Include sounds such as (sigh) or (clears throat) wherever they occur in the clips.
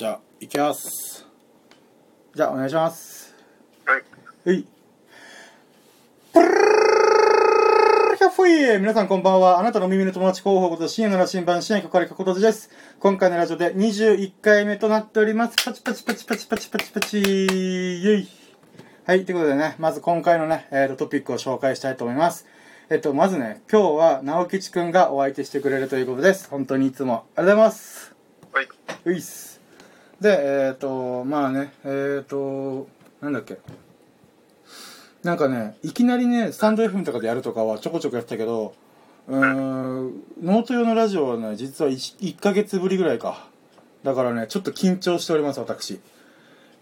じゃあ、いきます。じゃあ、お願いします。はい。はい。フィー皆さんこんばんは。あなたの耳の友達候補こと深夜の羅針盤、深夜かかりかことじです。今回のラジオで21回目となっております。パチパチパチパチパチパチパチイェイはい、ということでね、まず今回のね、えーと、トピックを紹介したいと思います。えっと、まずね、今日は直吉くんがお相手してくれるということです。本当にいつもありがとうございます。はい。ういっす。で、えっ、と、まあね、えっ、と、なんだっけ。なんかね、いきなりね、スタンド FM とかでやるとかはちょこちょこやってたけど、うーん、ノート用のラジオはね、実は 1, 1ヶ月ぶりぐらいか。だからね、ちょっと緊張しております、私。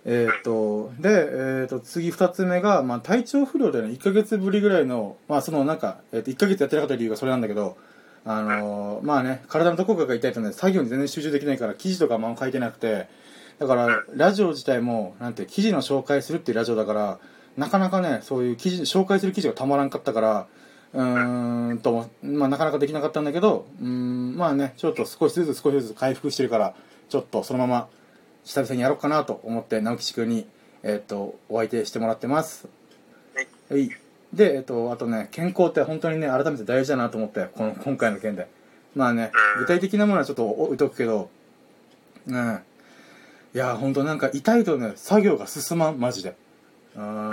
えっ、と、で、えっ、と、次2つ目が、まあ、体調不良でね、1ヶ月ぶりぐらいの、まあ、そのなんか、えっ、と、1ヶ月やってなかった理由がそれなんだけど、あのまあね、体のどこかが痛いとね、作業に全然集中できないから、記事とかあんま書いてなくて、だから、ラジオ自体も、なんて、記事の紹介するっていうラジオだから、なかなかね、そういう記事、紹介する記事がたまらんかったから、うーんとも、まあなかなかできなかったんだけど、うーん、まあね、ちょっと少しずつ少しずつ回復してるから、ちょっとそのまま、久々にやろうかなと思って、直吉くんに、えっ、と、お相手してもらってます。はい。はい。で、えっと、あとね、健康って本当にね、改めて大事だなと思って、この、今回の件で。まあね、具体的なものはちょっと置いとくけど、ねいや、本当なんか痛いとね、作業が進まん、マジで。うん。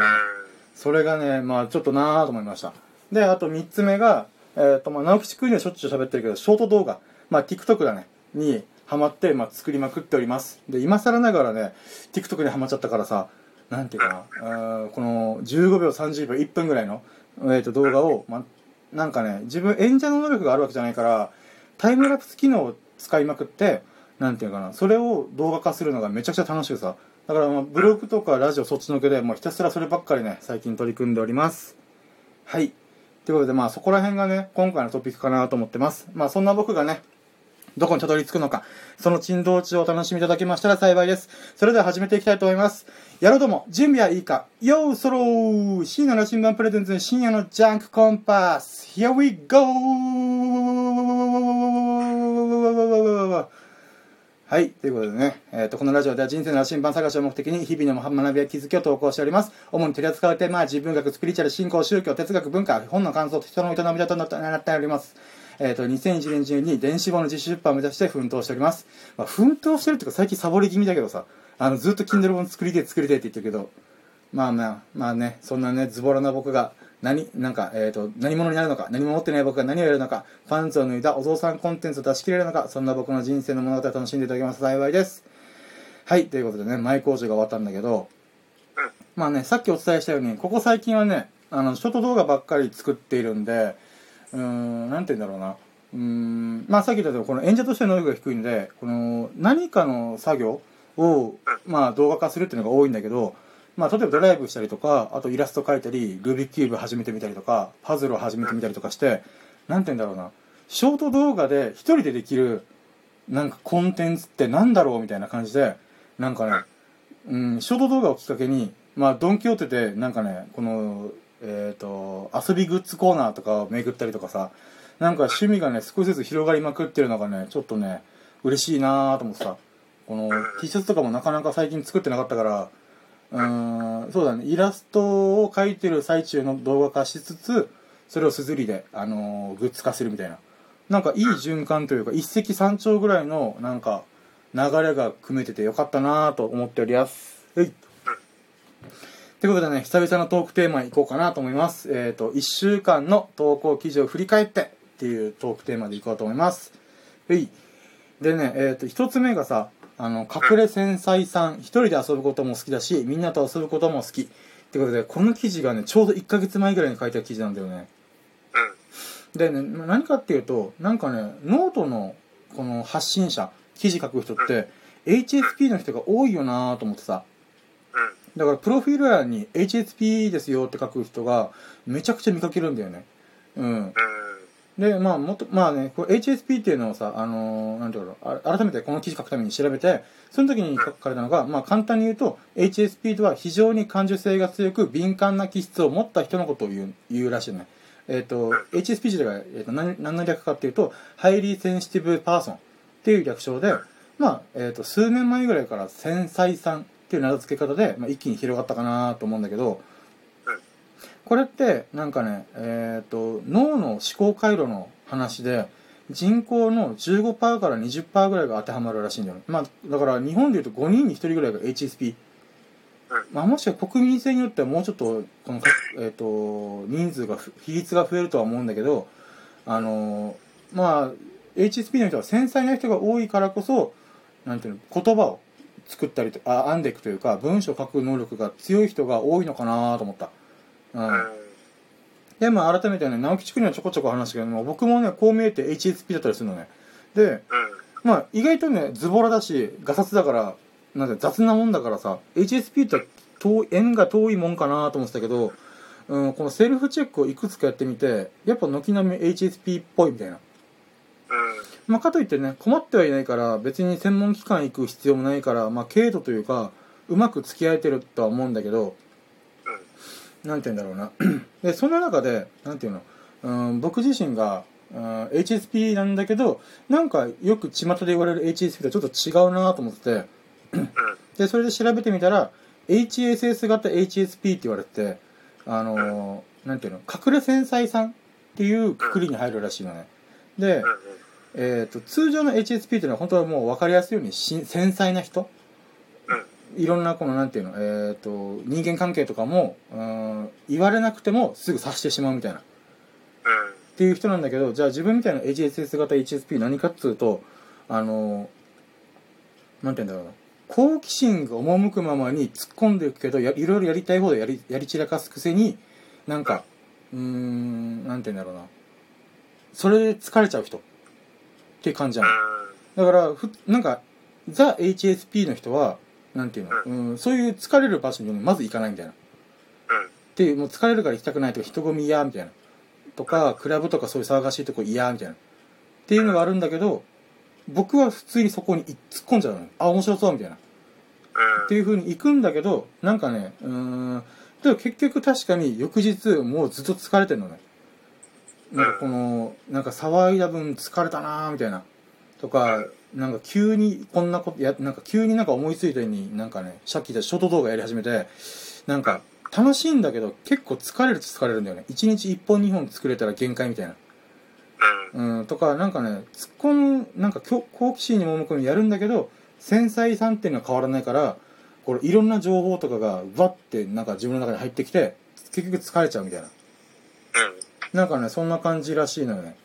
それがね、まあちょっとなぁと思いました。で、あと三つ目が、えっ、と、まあ直吉くんにはしょっちゅう喋ってるけど、ショート動画、まあ TikTok だね、にハマって、まあ作りまくっております。で、今更ながらね、TikTok にハマっちゃったからさ、なんていうかな、この15秒、30秒、1分ぐらいの、えー、と動画を、ま、なんかね、自分演者の能力があるわけじゃないから、タイムラプス機能を使いまくって、なんていうかな、それを動画化するのがめちゃくちゃ楽しくさ。だから、まあ、ブログとかラジオそっちのけで、もうひたすらそればっかりね、最近取り組んでおります。はい。ということで、まあそこら辺がね、今回のトピックかなと思ってます。まあそんな僕がね、どこにたどり着くのか、その珍道中をお楽しみいただけましたら幸いです。それでは始めていきたいと思います。やろうとも、準備はいいかよーそろー深夜の新聞プレゼンツ深夜のジャンクコンパス !Here we go! はい。ということでね、えっ、と、このラジオでは人生の羅針盤探しを目的に、日々の学びや気づきを投稿しております。主に取り扱うテーマは、自分学、スピリチュアル、信仰、宗教、哲学、文化、本の感想と人の営みだとなっております。えっ、と、2001年中に電子本の自主出版を目指して奮闘しております。まあ、奮闘してるっていうか、最近サボり気味だけどさ、あの、ずっと Kindle 本作りて作りてって言ってるけど、まあまあ、まあね、そんなね、ズボラな僕が、何、なんか、えっ、と、何者になるのか、何も持ってない僕が何をやるのか、パンツを脱いだお父さんコンテンツを出し切れるのか、そんな僕の人生の物語を楽しんでいただけますと幸いです。はい、ということでね、前工場が終わったんだけど、うん。まあね、さっきお伝えしたように、ここ最近はね、あの、ショート動画ばっかり作っているんで、うーん、なんて言うんだろうな。うーん、まあさっき言ったように、この演者としての能力が低いんで、この、何かの作業を、まあ動画化するっていうのが多いんだけど、まあ例えばドライブしたりとか、あとイラスト描いたり、ルービックキューブ始めてみたりとか、パズルを始めてみたりとかして、なんて言うんだろうな。ショート動画で一人でできる、なんかコンテンツってなんだろうみたいな感じで、なんかね、うん、ショート動画をきっかけに、まあ、ドンキホーテで、なんかね、この、えっ、と、遊びグッズコーナーとかを巡ったりとかさ、なんか趣味がね、少しずつ広がりまくってるのがね、ちょっとね、嬉しいなーと思ってさ、この T シャツとかもなかなか最近作ってなかったから、うーん、そうだね、イラストを描いてる最中の動画化しつつ、それをすずりで、あのーグッズ化するみたいな。なんかいい循環というか、一石三鳥ぐらいの、なんか、流れが組めててよかったなと思っております。はい。ということでね、久々のトークテーマいこうかなと思います。えっ、と、1週間の投稿記事を振り返ってっていうトークテーマでいこうと思います。はい。でね、えっ、と、一つ目がさ、あの、隠れ繊細さん、一人で遊ぶことも好きだし、みんなと遊ぶことも好き。ってことで、この記事がね、ちょうど1ヶ月前ぐらいに書いた記事なんだよね。でね、ま何かっていうと、なんかね、ノートのこの発信者、記事書く人って、HSP の人が多いよなぁと思ってさ。うん。だから、プロフィール欄に HSP ですよって書く人が、めちゃくちゃ見かけるんだよね。うん。で、まあ、もっと、まあね、これ HSP っていうのをさ、あのーなんていうの改めてこの記事書くために調べて、その時に書かれたのが、まあ簡単に言うと、HSP とは非常に感受性が強く敏感な気質を持った人のことを言う、言うらしいね。えっ、と、HSP 自体が、えーと何何の略かっていうと、Highly Sensitive Person っていう略称で、まあ、えっ、と、数年前ぐらいから繊細さんっていう名付け方で、まあ、一気に広がったかなと思うんだけど、これって、なんかね、えっ、と、脳の思考回路の話で、人口の15%から20%ぐらいが当てはまるらしいんだよね。まあ、だから日本でいうと5人に1人ぐらいが HSP。うんまあ、もしくは国民性によってはもうちょっと、この、えっ、と、人数がふ、比率が増えるとは思うんだけど、あのまあ、HSP の人は繊細な人が多いからこそ、なんていうの、言葉を作ったりと、あ、編んでいくというか、文章を書く能力が強い人が多いのかなと思った。うん。うん。で、まあ改めてね、直木地区にはちょこちょこ話したけども、僕もね、こう見えて HSP だったりするのね。で、うん。まあ意外とね、ズボラだし、ガサツだから、なんて雑なもんだからさ、HSP って遠い縁が遠いもんかなと思ってたけど、うん、このセルフチェックをいくつかやってみて、やっぱ軒並み HSP っぽいみたいな。うん。まあ、かといってね、困ってはいないから、別に専門機関行く必要もないから、まあ、軽度というか、うまく付き合えてるとは思うんだけど、なんて言うんだろうな。(clears throat) で、その中で、なんていうの、うん、僕自身が、うん、HSP なんだけど、なんかよく巷で言われる HSP とちょっと違うなと思って。で、それで調べてみたら、HSS 型 HSP って言われてて、あのーなんていうの、隠れ繊細さんっていうくくりに入るらしいのね。で、うん。えー、と通常の HSP っていうのは本当はもう分かりやすいようにし繊細な人うん。いろんなこのなんていうの、えー、と人間関係とかもうん言われなくてもすぐ察してしまうみたいな。っていう人なんだけどじゃあ自分みたいな HSS 型 HSP 何かっつうとあのなんて言うんだろうな。好奇心が赴くままに突っ込んでいくけどやいろいろやりたい方でやりやり散らかすくせになんかうーんなんて言うんだろうな。それで疲れちゃう人。っていう感じなの。だからふなんかザ・ HSP の人はなんていうの、うん、そういう疲れる場所にまず行かないみたいな。っていうもう疲れるから行きたくないとか人混み嫌みたいな。とかクラブとかそういう騒がしいとこ嫌みたいな。っていうのがあるんだけど僕は普通にそこに突っ込んじゃうの。あ面白そうみたいな。っていう風に行くんだけどなんかねうーん。でも結局確かに翌日もうずっと疲れてるのね。なんかこのなんか騒いだ分疲れたなーみたいな。とかなんか急にこんなことやなんか急になんか思いついたようになんかねさっき言ったショート動画やり始めてなんか楽しいんだけど結構疲れると疲れるんだよね1日1本2本作れたら限界みたいなうん、とか、なんかね、突っ込む、なんか好好奇心に赴くにやるんだけど、繊細さんっていうのは変わらないから、これいろんな情報とかが、わってなんか自分の中に入ってきて、結局疲れちゃうみたいな。なんかね、そんな感じらしいのよね。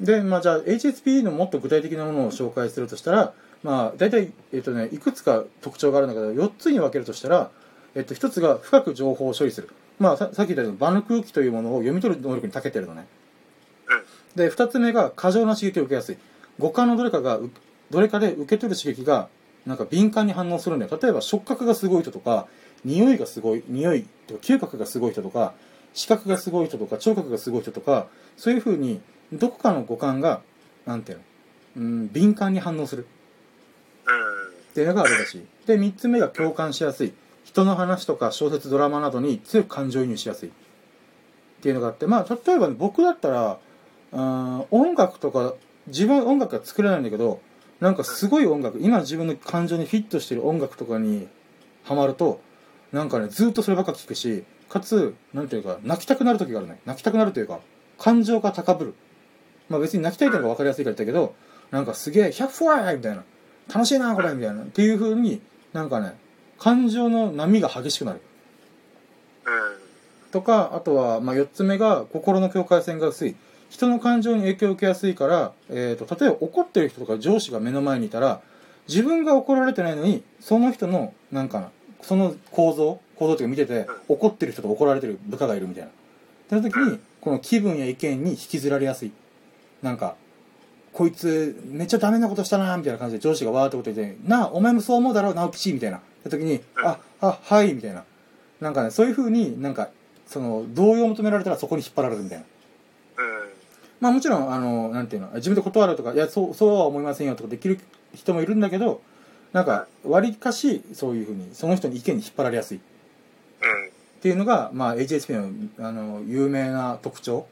で、まあじゃあ HSP のもっと具体的なものを紹介するとしたら、まあ大体、えっとね、いくつか特徴があるんだけど、4つに分けるとしたら、えっと、1つが深く情報を処理する。まあささっき言ったように場の空気というものを読み取る能力に長けてるのね。で、二つ目が過剰な刺激を受けやすい。五感のどれかが、うどれかで受け取る刺激が、なんか敏感に反応するんだよ。例えば触覚がすごい人とか、匂いがすごい、匂いとか嗅覚がすごい人とか、視覚がすごい人とか、聴覚がすごい人とか、そういう風に、どこかの五感が、なんていうの、うん、敏感に反応するっていうのがあるらしい。で、三つ目が共感しやすい。人の話とか小説、ドラマなどに強く感情移入しやすい。っていうのがあって、まあ、例えばね、僕だったら、あー音楽とか自分は音楽が作れないんだけどなんかすごい音楽今自分の感情にフィットしてる音楽とかにハマるとなんかねずっとそればっか聞くしかつなんていうか泣きたくなる時があるね泣きたくなるというか感情が高ぶるまあ別に泣きたいというのが分かりやすいから言ったけどなんかすげえ「100フォアみたいな「楽しいなこれ」みたいな。っていう風になんかね感情の波が激しくなる。とかあとは、まあ、4つ目が心の境界線が薄い。人の感情に影響を受けやすいから、えー、と例えば怒ってる人とか上司が目の前にいたら自分が怒られてないのにその人のなんかなその構造構造というか見てて怒ってる人と怒られてる部下がいるみたいな。ってな時にこの気分や意見に引きずられやすいなんかこいつめっちゃダメなことしたなみたいな感じで上司がわーってこと言って「なあお前もそう思うだろ直吉」みたいな。時に「ああはい」みたいな。なんかねそういう風になんかその同意を求められたらそこに引っ張られるみたいな。まあもちろん、あの、なんていうの、自分で断るとか、いや、そう、そうは思いませんよとかできる人もいるんだけど、なんか、割かし、そういうふうに、その人に意見に引っ張られやすい。っていうのが、まあ HSP の、あの、有名な特徴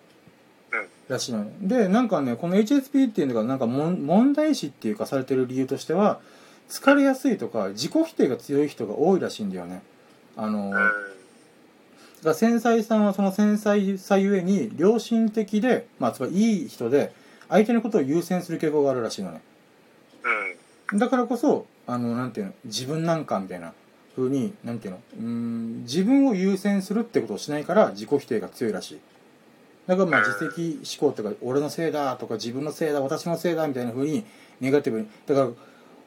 らしいのねでなんかねこの HSP っていうのがなんか問題視っていうかされてる理由としては疲れやすいとか自己否定が強い人が多いらしいんだよねあのうん。だ繊細さんはその繊細さゆえに良心的で、まあ、つまりいい人で相手のことを優先する傾向があるらしいのねうん。だからこそあのなんていうの自分なんかみたいな風になんていうのうーん自分を優先するってことをしないから自己否定が強いらしいだからまあうん自責思考とか俺のせいだとか自分のせいだ私のせいだみたいな風にネガティブにだから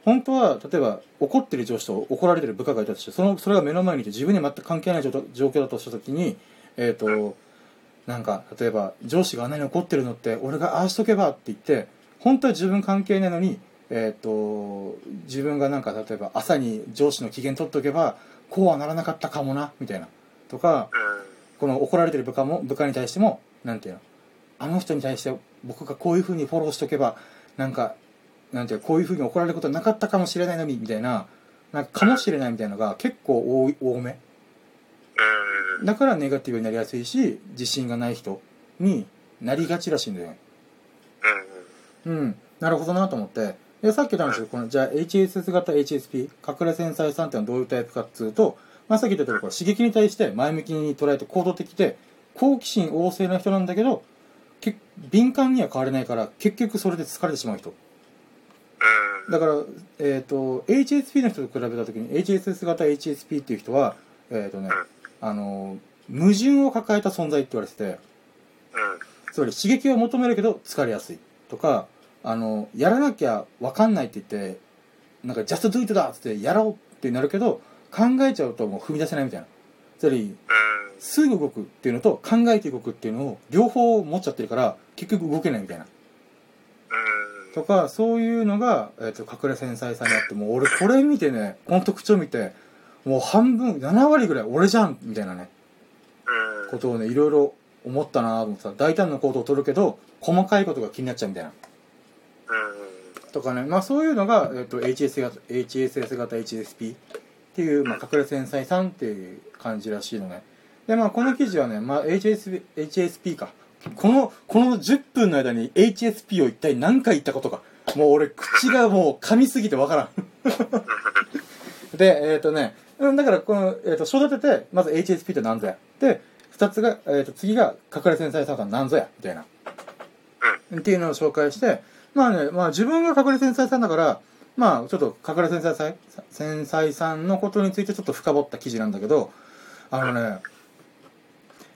本当は例えば怒ってる上司と怒られてる部下がいたとしてそのそれが目の前にいて自分には全く関係ない状状況だとした時にえっ、となんか例えば上司があんなに怒ってるのって俺がああしとけばって言って本当は自分関係ないのにえっ、と自分がなんか例えば朝に上司の機嫌取っておけばこうはならなかったかもなみたいなとかうん。この怒られてる部下も部下に対してもなんていうの？あの人に対して僕がこういうふうにフォローしておけばなんかなんていうの？こういうふうに怒られることなかったかもしれないのにみたいななんかかもしれないみたいなのが結構多い多め。うん。だからネガティブになりやすいし自信がない人になりがちらしいんだよ。ねうん。うん。なるほどなと思って。でさっき言ったんですけどこのじゃあ HSS 型 HSP 隠れ繊細さんってのはどういうタイプかっつうと、まあ、さっき言ったとおり刺激に対して前向きに捉えて行動的で好奇心旺盛な人なんだけどけ敏感には変われないから結局それで疲れてしまう人うん。だから、えー、と HSP の人と比べた時に HSS 型 HSP っていう人は、えーとねあの矛盾を抱えた存在って言われててうん。つまり刺激を求めるけど疲れやすいとかあのやらなきゃ分かんないって言ってなんか just do it だっつってやろうってなるけど考えちゃうともう踏み出せないみたいなつまりうん。すぐ動くっていうのと考えて動くっていうのを両方持っちゃってるから結局動けないみたいなうん。とかそういうのが、えー、と隠れ繊細さにあってもう俺これ見てねこの特徴見てもう半分7割ぐらい俺じゃんみたいなねうん。ことをねいろいろ思ったなと思ってさ大胆な行動を取るけど細かいことが気になっちゃうみたいなうん。とかねまあそういうのが、えっと HS 型 HSS 型 HSP っていう、まあ、隠れ繊細さんっていう感じらしいのねでまあこの記事はね、まあ、HSP, HSP か。このこの10分の間に HSP を一体何回言ったことか。もう俺口がもう噛みすぎてわからん。でえっ、とねうんだからこの、えー、と章立ててまず HSP って何ぞや。で2つが、えー、と次が隠れ繊細さが何ぞや。みたいな。っていうのを紹介してまあね、まあ自分が隠れ繊細さんだから、まあちょっと隠れ繊細さん、繊細さんのことについてちょっと深掘った記事なんだけど、あのね、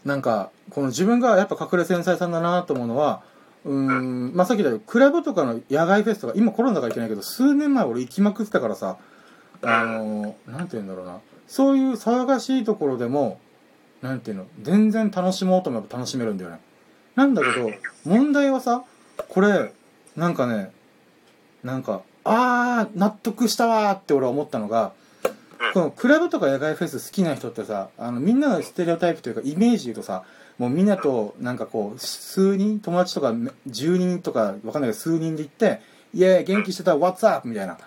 なんか、この自分がやっぱ隠れ繊細さんだなと思うのは、うん、まあさっき言ったよクラブとかの野外フェスとか、今コロナだから行けないけど、数年前俺行きまくってたからさ、あの、なんて言うんだろうな、そういう騒がしいところでも、なんていうの、全然楽しもうと思えば楽しめるんだよね。なんだけど、問題はさ、これ、なんかね、なんか、あー、納得したわーって俺は思ったのが、このクラブとか野外フェス好きな人ってさ、あの、みんなのステレオタイプというかイメージ言うとさ、もうみんなと、なんかこう、数人、友達とか10人とか、わかんないけど数人で行って、イエーイ、元気してた、What's up? みたいな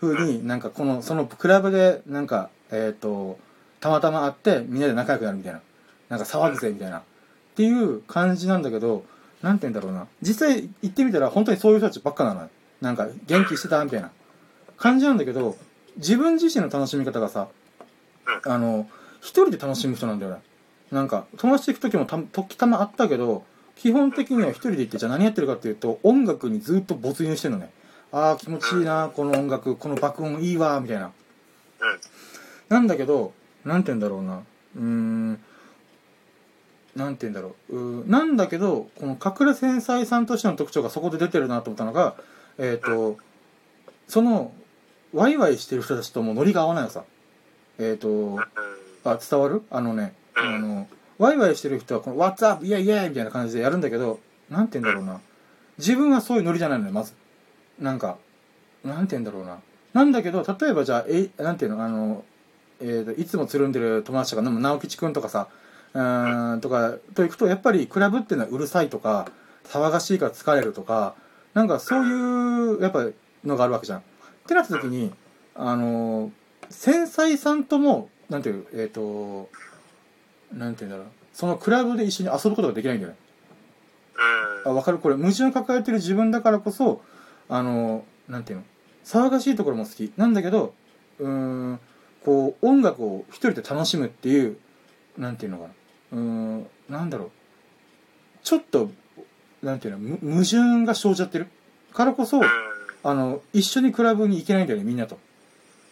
風に、なんかこの、そのクラブで、なんか、えっ、と、たまたま会って、みんなで仲良くなるみたいな。なんか騒ぐぜ、みたいな。っていう感じなんだけど、なんて言うんだろうな。実際行ってみたら本当にそういう人たちばっかなの。なんか、元気してた？みたいな感じなんだけど、自分自身の楽しみ方がさ、あの、一人で楽しむ人なんだよね。なんか、友達と行く時もた時たまあったけど、基本的には一人で行って、じゃあ何やってるかっていうと、音楽にずっと没入してるのね。ああ、気持ちいいな、この音楽、この爆音いいわ、みたいな。うん。なんだけど、なんて言うんだろうな。うーん、なんて言うんだろう。うーなんだけど、この隠れ繊細さんとしての特徴がそこで出てるなと思ったのが、えっ、と、その、ワイワイしてる人たちともノリが合わないのさ。えっ、と、うん。あ、伝わる？あのね、あの、ワイワイしてる人は、この、What's up? イェイイェイみたいな感じでやるんだけど、なんて言うんだろうな。自分はそういうノリじゃないのよ、まず。なんか、なんて言うんだろうな。なんだけど、例えばじゃあ、え、なんていうの、あの、えーと、いつもつるんでる友達とか、直吉くんとかさ、うーん、とか、と行くと、やっぱりクラブっていうのはうるさいとか、騒がしいから疲れるとか、なんかそういう、やっぱ、のがあるわけじゃん。ってなった時に、あの、繊細さんとも、なんていう、えっ、と、なんていうんだろう、そのクラブで一緒に遊ぶことができないんだよね。うん。あ、わかる？これ、矛盾を抱えてる自分だからこそ、あの、なんていうの騒がしいところも好き。なんだけど、うーん、こう、音楽を一人で楽しむっていう、なんていうのかな。うーん、なんだろう。ちょっと、なんていうの、む矛盾が生じちゃってるからこそ、うん。あの、一緒にクラブに行けないんだよね、みんなと。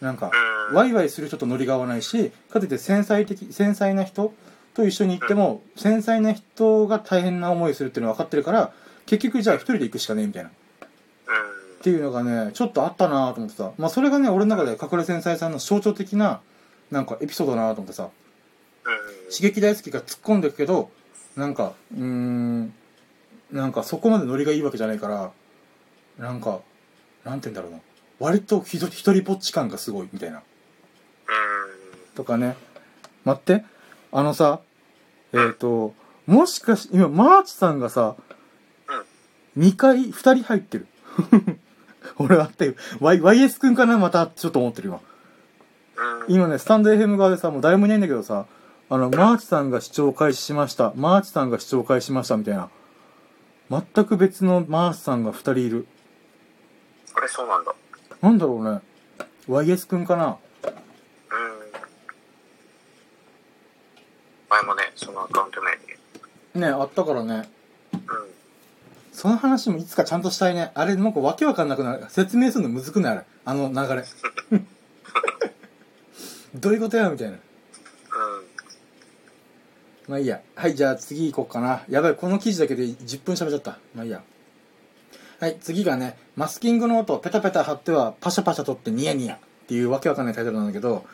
なんか、うん。ワイワイする人とノリが合わないし、かといって繊細的、繊細な人と一緒に行っても、繊細な人が大変な思いするっていうのは分かってるから、結局じゃあ一人で行くしかねえみたいな。っうん。ていうのがね、ちょっとあったなと思ってさ。まあそれがね、俺の中で隠れ繊細さんの象徴的な、なんかエピソードだなと思ってさ。うん。刺激大好きが突っ込んでくけど、なんか、うーん、なんかそこまでノリがいいわけじゃないから、なんか、なんて言うんだろうな。割とひど一人ぼっち感がすごいみたいな。うん。とかね。待って。あのさ、えっ、ー、と、もしかし、今、マーチさんがさ、2回、2人入ってる。(laughs) 俺あって、Y、YS くんかな？また、ちょっと思ってる今。うん。今ね、スタンド FM 側でさ、もう誰もいないんだけどさ、あの、マーチさんが視聴開始しました。マーチさんが視聴開始しました、みたいな。全く別のマーチさんが2人いる。あれ、そうなんだ。なんだろうね。YS くんかなうん。前もね、そのアカウント名に。ね、あったからね。うん。その話もいつかちゃんとしたいね。あれ、なんかわけわかんなくなる。説明するのむずくない？あれ。あの流れ。(laughs) どういうことや？みたいな。うん。まあいいや。はい、じゃあ次行こうかな。やばい、この記事だけで10分喋っちゃった。まあいいや。はい、次がね、マスキングノートペタペタ貼ってはパシャパシャ取ってニヤニヤっていうわけわかんないタイトルなんだけど、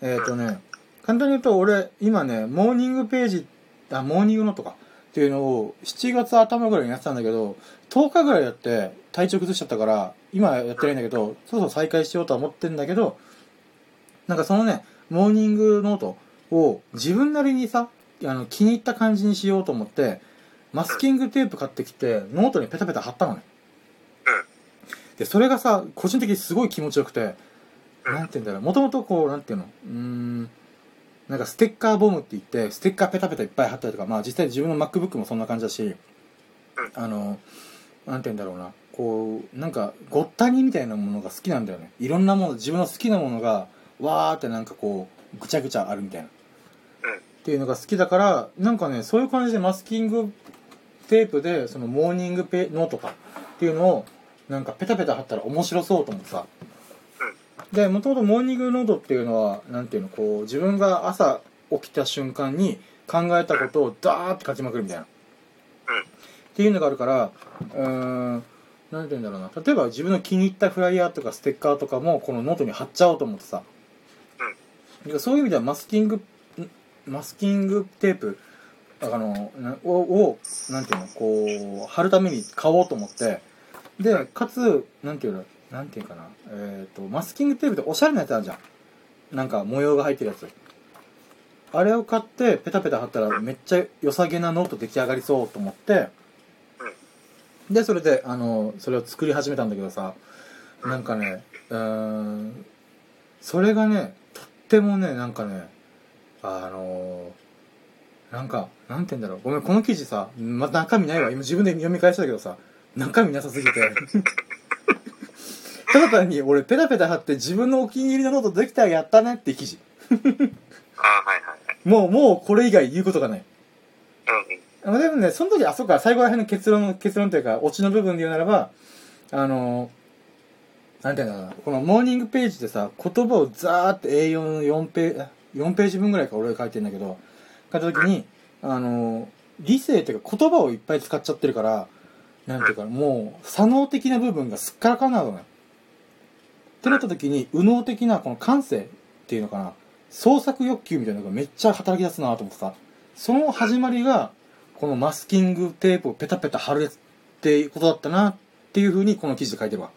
えっ、ー、とね、簡単に言うと俺、今ね、モーニングページ、あ、モーニングノートか。っていうのを7月頭ぐらいにやってたんだけど、10日ぐらいやって体調崩しちゃったから、今やってないんだけど、そろそろ再開しようとは思ってんだけど、なんかそのね、モーニングノートを自分なりにさ、あの気に入った感じにしようと思って、マスキングテープ買ってきて、ノートにペタペタ貼ったのね。で、それがさ、個人的にすごい気持ちよくて、なんて言うんだろう、もともとこう、なんていうの、うん、なんかステッカーボムって言って、ステッカーペタペタいっぱい貼ったりとか、まあ実際自分の MacBook もそんな感じだし、あの、なんて言うんだろうな、こう、なんか、ごったにみたいなものが好きなんだよね。いろんなもの、自分の好きなものが、わーってなんかこう、ぐちゃぐちゃあるみたいな。っていうのが好きだから、なんかね、そういう感じでマスキングテープで、そのモーニングペノートかっていうのを、なんかペタペタ貼ったら面白そうと思ってさ。で、もともとモーニングノートっていうのは、なんていうの、こう、自分が朝起きた瞬間に考えたことをダーって書きまくるみたいな。っていうのがあるから、うーん、なんて言うんだろうな。例えば自分の気に入ったフライヤーとかステッカーとかもこのノートに貼っちゃおうと思ってさ。でそういう意味ではマスキング、んマスキングテープ、あの、なを、をなんていうの、こう、貼るために買おうと思って、で、かつ、なんていうの、なんていうかな、えっ、と、マスキングテープっておしゃれなやつあるじゃん。なんか模様が入ってるやつ。あれを買ってペタペタ貼ったらめっちゃ良さげなノート出来上がりそうと思って、で、それで、あの、それを作り始めたんだけどさ、なんかね、うん、それがね、とってもね、なんかね、あのなんか、なんて言うんだろう。ごめん、この記事さ、また中身ないわ。今自分で読み返したけどさ、中身なさすぎて。ただ単に俺ペタペタ貼って自分のお気に入りのノートできたらやったねって記事。ああ、はいはいはい。もう、もうこれ以外言うことがない。うんでもね、その時、あ、そうか、最後ら辺の結論の、結論というか、オチの部分で言うならば、あのなんていうんだろうな、このモーニングページでさ、言葉をザーって A4 の4ページ、4ページ分ぐらいか俺が書いてんだけど、書いた時に、あの理性っていうか言葉をいっぱい使っちゃってるから、なんていうか、もう、左脳的な部分がすっからかんなのね。ってなった時に、右脳的なこの感性っていうのかな、創作欲求みたいなのがめっちゃ働き出すなと思ってさ、その始まりが、このマスキングテープをペタペタ貼るっていうことだったなっていうふうにこの記事で書いてるわ。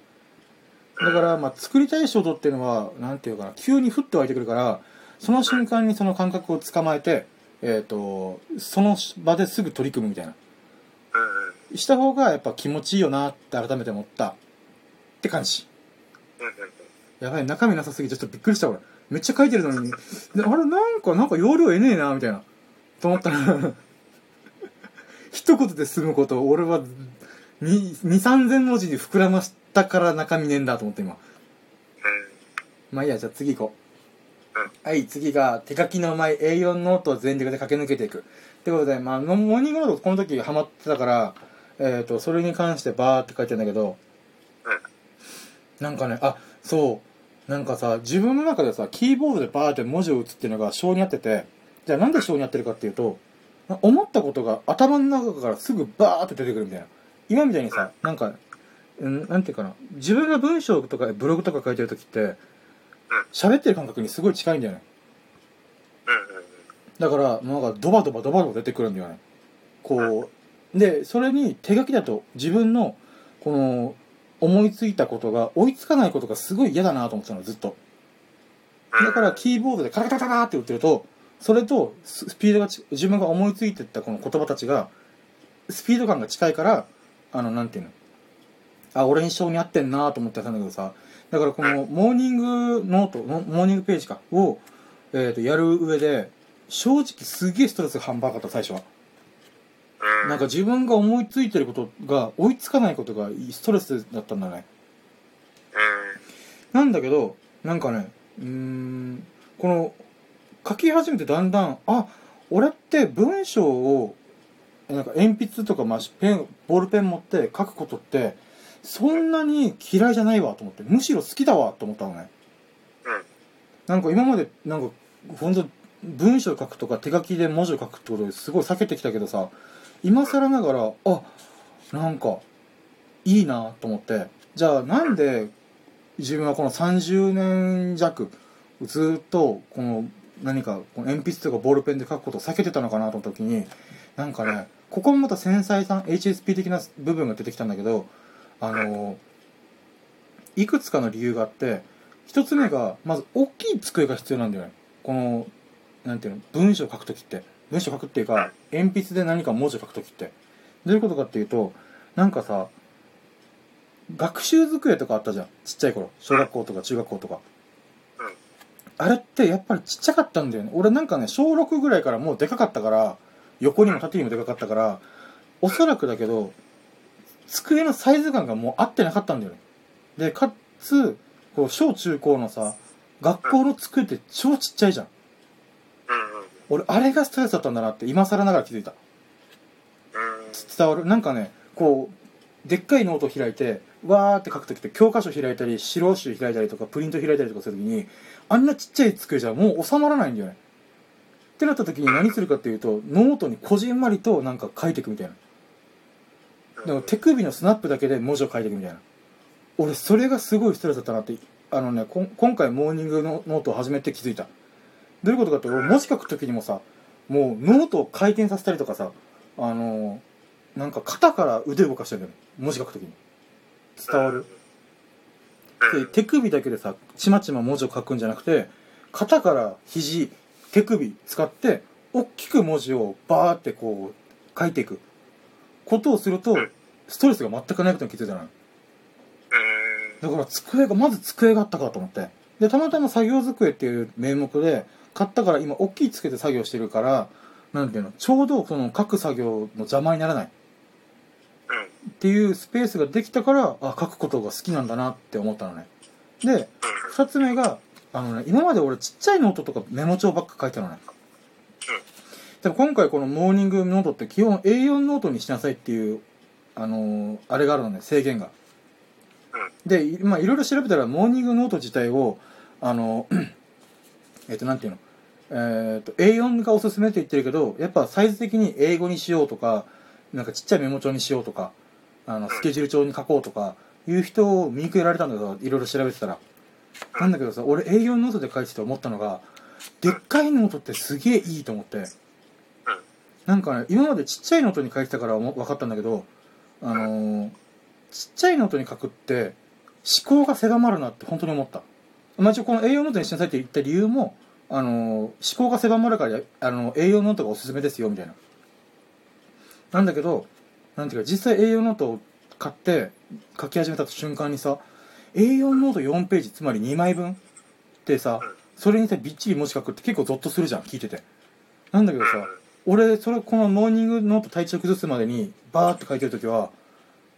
だから、まあ、作りたい衝動っていうのは、なんていうかな、急に降って湧いてくるから、その瞬間にその感覚を捕まえて、えっ、と、その場ですぐ取り組むみたいな。した方がやっぱ気持ちいいよなって改めて思った。って感じ。やばい、中身なさすぎてちょっとびっくりした俺。めっちゃ書いてるのに。であれ、なんか、なんか要領得ねえな、みたいな。と思ったら、一言で済むことを俺は2、3000文字に膨らましたから中身ねえんだと思って今。うん。まあいいや、じゃあ次行こう。はい、次が、手書きのうまい A4 ノートを全力で駆け抜けていく。ってことで、まあ、モーニングノートこの時ハマってたから、えっ、と、それに関してバーって書いてるんだけど、うん。なんかね、あ、そう。なんかさ、自分の中でさ、キーボードでバーって文字を打つっていうのが性に合ってて、じゃあなんで性に合ってるかっていうと、思ったことが頭の中からすぐバーって出てくるみたいな。今みたいにさ、なんか、うんなんていうかな、自分が文章とかブログとか書いてる時って、喋ってる感覚にすごい近いんだよね。だから、なんかドバドバドバドバ出てくるんだよね。こう、で、それに手書きだと自分の、この、思いついたことが追いつかないことがすごい嫌だなと思ってたの、ずっと。だからキーボードでカラカラカラって打ってると、それとススピードがち、自分が思いついてったこの言葉たちが、スピード感が近いから、あの、なんていうの。あ、俺に性に合ってんなと思ってたんだけどさ、だからこのモーニングノート、モモーニングページか、を、えっ、と、やる上で、正直すげえストレスが半端なかった、最初は。うん。なんか自分が思いついてることが追いつかないことがストレスだったんだね。うん。なんだけど、なんかね、うーん、この、書き始めてだんだん、あ、俺って文章を、なんか鉛筆とか、まあ、ペン、ボールペン持って書くことって、そんなに嫌いじゃないわと思って、むしろ好きだわと思ったのね。うん。なんか今まで、なんか、ほんと、文章書くとか手書きで文字を書くってことですごい避けてきたけどさ、今更ながら、あ、なんか、いいなと思って、じゃあなんで自分はこの30年弱、ずっと、この、何か、この鉛筆とかボールペンで書くことを避けてたのかなと思った時に、なんかね、ここもまた繊細さん、HSP 的な部分が出てきたんだけど、あの、いくつかの理由があって、一つ目が、まず大きい机が必要なんだよね。この、なんていうの、文章を書くときって。文章を書くっていうか、鉛筆で何か文字を書くときって。どういうことかっていうと、なんかさ、学習机とかあったじゃん。ちっちゃい頃。小学校とか中学校とか。うん。あれってやっぱりちっちゃかったんだよね。俺なんかね、小6ぐらいからもうでかかったから、横にも縦にもでかかったから、おそらくだけど、机のサイズ感がもう合ってなかったんだよね。で、かつ、こう、小中高のさ、学校の机って超ちっちゃいじゃん。うん。俺、あれがストレスだったんだなって今更ながら気づいた。うん。伝わるなんかね、こう、でっかいノートを開いて、わーって書くときって教科書開いたり、資料集開いたりとか、プリント開いたりとかするときに、あんなちっちゃい机じゃもう収まらないんだよね。ってなったときに何するかっていうと、ノートにこじんまりとなんか書いていくみたいな。だから手首のスナップだけで文字を書いていくみたいな。俺、それがすごいストレスだったなって、あのね、今回モーニングのノートを始めて気づいた。どういうことかって、俺文字書くときにもさ、もうノートを回転させたりとかさ、あのー、なんか肩から腕動かしてるんだよね。文字書くときに。伝わる。で手首だけでさちまちま文字を書くんじゃなくて肩から肘手首使って大きく文字をバーってこう書いていく。ことをするとうん。ストレスが全くないことに気づいたのよ。だから机がまず机があったかと思って。でたまたま作業机っていう名目で買ったから今大きい机で作業してるからなんていうのちょうどその書く作業の邪魔にならない。っていうスペースができたからあ書くことが好きなんだなって思ったのね。で二つ目があのね今まで俺ちっちゃいノートとかメモ帳ばっか書いてたのね。でも今回このモーニングノートって基本 A4 ノートにしなさいっていうあのーあれがあるのね制限が。でまあいろいろ調べたらモーニングノート自体をあの (clears throat) えっとなんていうのえっと A4 がおすすめって言ってるけどやっぱサイズ的に A5 にしようとかなんかちっちゃいメモ帳にしようとかあのスケジュール帳に書こうとかいう人を見受けられたんだけどいろいろ調べてたら。なんだけどさ俺 A4 ノートで書いてて思ったのがでっかいノートってすげえいいと思って。なんかね今までちっちゃいノートに書いてたから分かったんだけどあのーちっちゃいノートに書くって思考が狭まるなって本当に思った。まあ一応この A4 ノートにしなさいって言った理由もあの思考が狭まるからあの A4 ノートがおすすめですよみたいな。なんだけどなんていうか実際 A4 ノートを買って書き始めた瞬間にさ A4 ノート4ページつまり2枚分ってさそれにさびっちり文字書くって結構ゾッとするじゃん聞いてて。なんだけどさ俺それこのモーニングノート体調崩すまでにバーって書いてる時は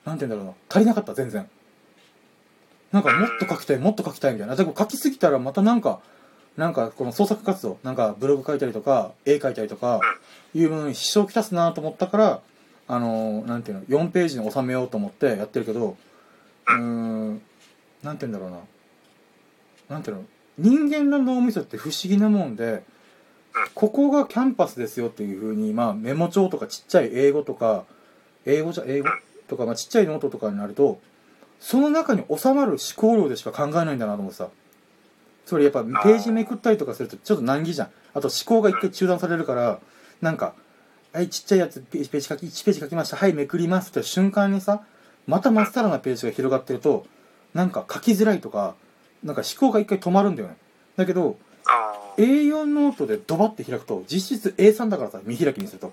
なんて言うんだろうな足りなかった全然。なんかもっと書きたいもっと書きたいみたいな。でも書きすぎたらまたなんかなんかこの創作活動なんかブログ書いたりとか絵描いたりとかいうものに支障をきたすなと思ったからあのなんていうの4ページに収めようと思ってやってるけどうんなんて言うんだろうな。なんていうの人間の脳みそって不思議なもんでここがキャンパスですよっていうふうに、まあ、メモ帳とかちっちゃい A5 とか A5 じゃ A5？とか、まあ、ちっちゃいノートとかになるとその中に収まる思考量でしか考えないんだなと思ってさ。つまりやっぱページめくったりとかするとちょっと難儀じゃん。あと思考が一回中断されるからなんか「はいちっちゃいやつページ書き1ページ書きました。はいめくります」って瞬間にさまたまっさらなページが広がってるとなんか書きづらいとかなんか思考が一回止まるんだよね。だけどああ A4 ノートでドバって開くと実質 A3 だからさ見開きにすると。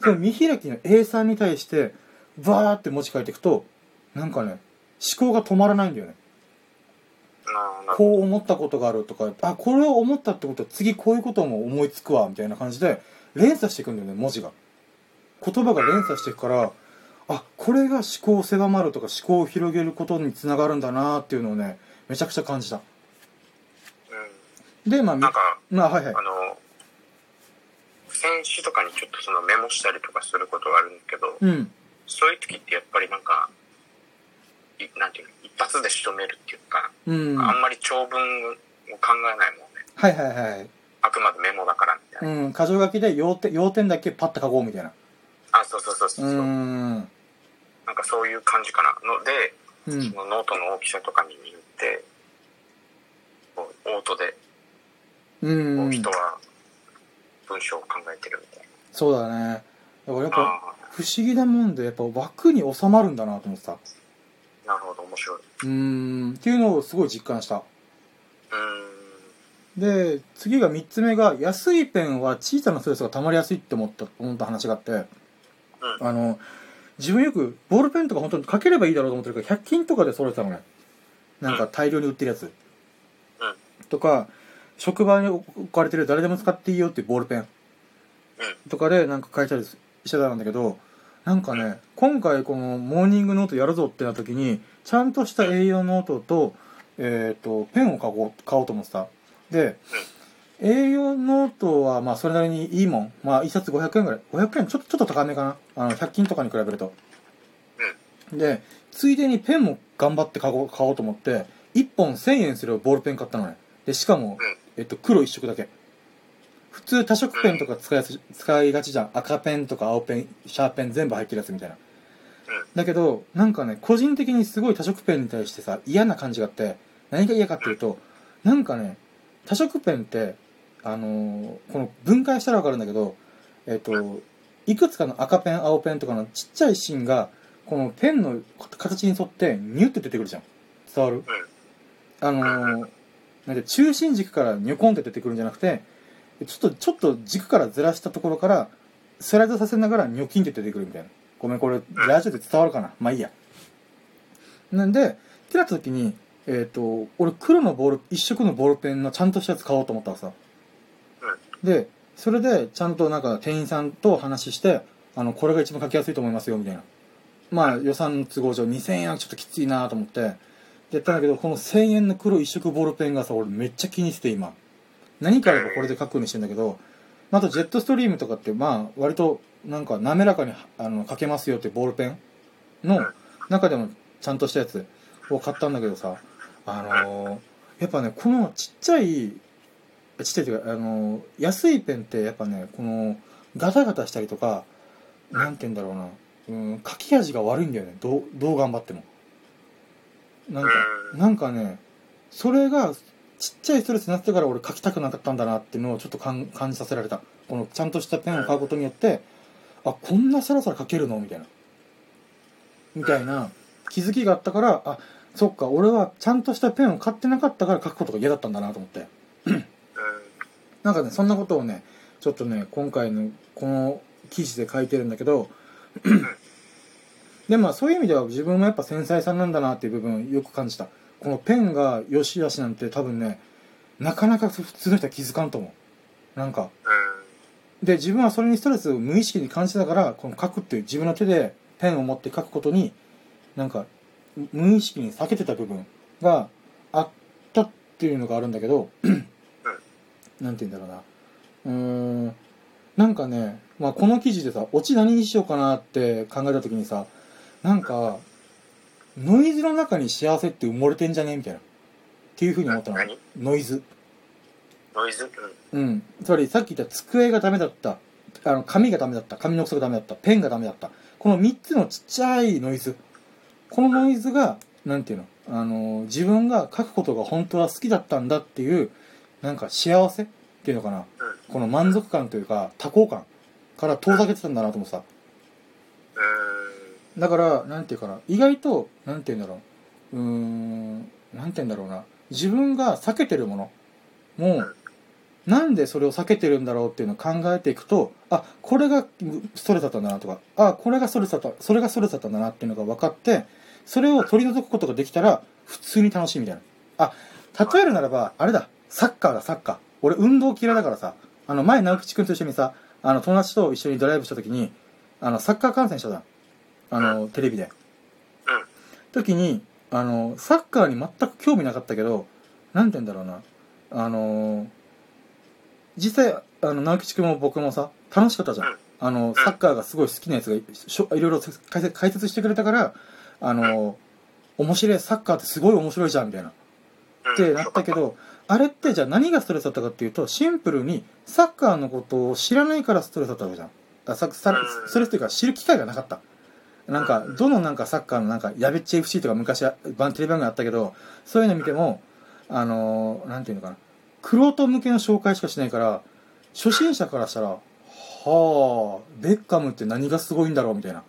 その見開きの A3 に対してバーって文字書いていくとなんかね思考が止まらないんだよねこう思ったことがあるとかあこれを思ったってことは次こういうことも思いつくわみたいな感じで連鎖していくんだよね文字が。言葉が連鎖していくからあこれが思考を狭まるとか思考を広げることにつながるんだなっていうのをねめちゃくちゃ感じた。うん。でまあみなんかまあはいはい。あの選手とかにちょっとそのメモしたりとかすることがあるんだけど、うん。そういう時ってやっぱりなんかいなんていうの一発で仕留めるっていうか、うんあんまり長文を考えないもんねはいはいはいあくまでメモだからみたいな、うん、箇条書きで要点要点だけパッと書こうみたいな。あそうそうそううそう、ー。うんなんかそういう感じかなので、うんそ。のノートの大きさとかによってこうオートでう。ん人は文章を考えてるみたいそうだね。だからやっな、ぱ、あ不思議なもんで、やっぱ枠に収まるんだなと思ってさ。あなるほど面白いうーん。っていうのをすごい実感した。うーんで、次が3つ目が、安いペンは小さなストレスが溜まりやすいって思った、思った話があって、うんあの、自分よく、ボールペンとか本当に書ければいいだろうと思ってるから、100均とかで揃えてたのね。なんか大量に売ってるやつ。とか、職場に置かれてる誰でも使っていいよっていうボールペン。とかでなんか書いたりしてたんだけど、なんかね、今回このモーニングノートやるぞってなった時に、ちゃんとした A4 ノートと、えっ、と、ペンを買おう、買おうと思ってた。で、A4 ノートはまあそれなりにいいもん。まあ一冊500円ぐらい。500円ちょっと、ちょっと高めかな。あの、100均とかに比べると。で、ついでにペンも頑張って買おう買おうと思って、1本1000円するボールペン買ったのね。で、しかも、えっと、黒一色だけ。普通多色ペンとか使いやす使いがちじゃん。赤ペンとか青ペン、シャーペン全部入ってるやつみたいな。だけど、なんかね、個人的にすごい多色ペンに対してさ、嫌な感じがあって、何が嫌かっていうと、なんかね、多色ペンって、あのーこの分解したらわかるんだけど、えっ、と、いくつかの赤ペン、青ペンとかのちっちゃい芯が、このペンの形に沿ってニュって出てくるじゃん。伝わるあのーなんで中心軸からニョコンって出てくるんじゃなくて、ちょっと、ちょっと軸からずらしたところから、スライドさせながらニョキンって出てくるみたいな。ごめん、これ、ラジオで伝わるかな？まあいいや。なんで、ってなった時に、えっ、と、俺黒のボール、一色のボールペンのちゃんとしたやつ買おうと思ったらさ。で、それで、ちゃんとなんか店員さんと話して、あの、これが一番書きやすいと思いますよ、みたいな。まあ、予算の都合上2000円はちょっときついなと思って、やったんだけど、この1000円の黒一色ボールペンがさ、俺めっちゃ気にしてて今。何かあればこれで書くようにしてんだけど、あとジェットストリームとかって、まあ、割となんか滑らかにあの書けますよってボールペンの中でもちゃんとしたやつを買ったんだけどさ、あのーやっぱね、このちっちゃい、ちっちゃいっていうか、あのー安いペンってやっぱね、このガタガタしたりとか、なんて言うんだろうな、うん、書き味が悪いんだよね、どう、どう頑張っても。なんか、なんかね、それがちっちゃいストレスになってから俺書きたくなかったんだなっていうのをちょっと感じさせられた。このちゃんとしたペンを買うことによって、あ、こんなサラサラ書けるのみたいな。みたいな気づきがあったから、あ、そっか、俺はちゃんとしたペンを買ってなかったから書くことが嫌だったんだなと思って。なんかね、そんなことをね、ちょっとね、今回のこの記事で書いてるんだけど、でまあそういう意味では自分もやっぱ繊細さんなんだなっていう部分よく感じた。このペンが良し悪しなんて多分ね、なかなか普通の人は気づかんと思う。なんか、で、自分はそれにストレスを無意識に感じてたから、この書くっていう自分の手でペンを持って書くことに、なんか、無意識に避けてた部分があったっていうのがあるんだけど、なんて言うんだろうな。うーん、なんかね、まあこの記事でさ、オチ何にしようかなって考えた時にさ、なんか、ノイズの中に幸せって埋もれてんじゃね？みたいな。っていうふうに思ったの何？ノイズ。ノイズ？うん。うん。つまりさっき言った机がダメだった。あの、紙がダメだった。紙の細がダメだった。ペンがダメだった。この3つのちっちゃいノイズ。このノイズが、なんていうの？あの、自分が書くことが本当は好きだったんだっていう、なんか幸せっていうのかな。うん。この満足感というか、多幸感から遠ざけてたんだなと思ってさ。だから、なんていうかな、意外と、なんていうんだろう、うん、なんていうんだろうな、自分が避けてるものも、なんでそれを避けてるんだろうっていうのを考えていくと、あ、これがストレスだったんだなとか、あ、これがストレスだった、それがストレスだったんだなっていうのが分かって、それを取り除くことができたら、普通に楽しいみたいな。あ、例えるならば、あれだ、サッカーだ、サッカー。俺、運動嫌いだからさ、あの、前、直吉くんと一緒にさ、あの、友達と一緒にドライブした時に、あの、サッカー観戦したじゃん。あの、テレビで。うん。時に、あの、サッカーに全く興味なかったけど、なんて言うんだろうな。あの、実際、あの、直吉くんも僕もさ、楽しかったじゃん。あの、サッカーがすごい好きなやつがしょいろいろ解説解説してくれたから、あの、面白い、サッカーってすごい面白いじゃん、みたいな。うん。ってなったけど、あれってじゃあ何がストレスだったかっていうと、シンプルにサッカーのことを知らないからストレスだったわけじゃん。あささストレスっていうか知る機会がなかった。なんか、どのなんかサッカーのなんか、やべっち FC とか昔テレビ番組あったけど、そういうの見ても、あのーなんていうのかな、クロート向けの紹介しかしないから、初心者からしたら、はあ、ベッカムって何がすごいんだろうみたいな。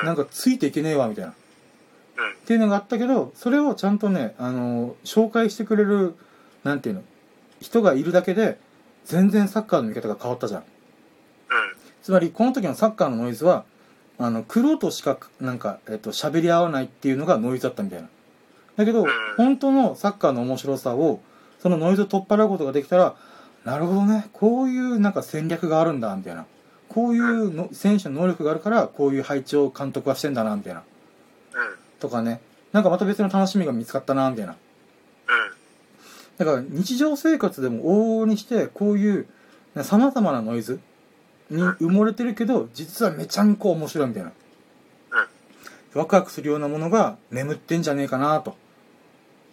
うん。なんかついていけねえわみたいな。うん。っていうのがあったけど、それをちゃんとね、あのー紹介してくれる、なんていうの、人がいるだけで、全然サッカーの見方が変わったじゃん。つまり、この時のサッカーのノイズは、あの、クロートしか、なんか、えっと、喋り合わないっていうのがノイズだったみたいな。だけどん、本当のサッカーの面白さを、そのノイズを取っ払うことができたら、なるほどね、こういうなんか戦略があるんだ、みたいな。こういうの選手の能力があるから、こういう配置を監督はしてんだな、みたいな。うん。とかね。なんかまた別の楽しみが見つかったな、みたいな。うん。だから日常生活でも往々にしてこういう様々なノイズに埋もれてるけど実はめちゃんこ面白いみたいなワクワクするようなものが眠ってんじゃねえかなと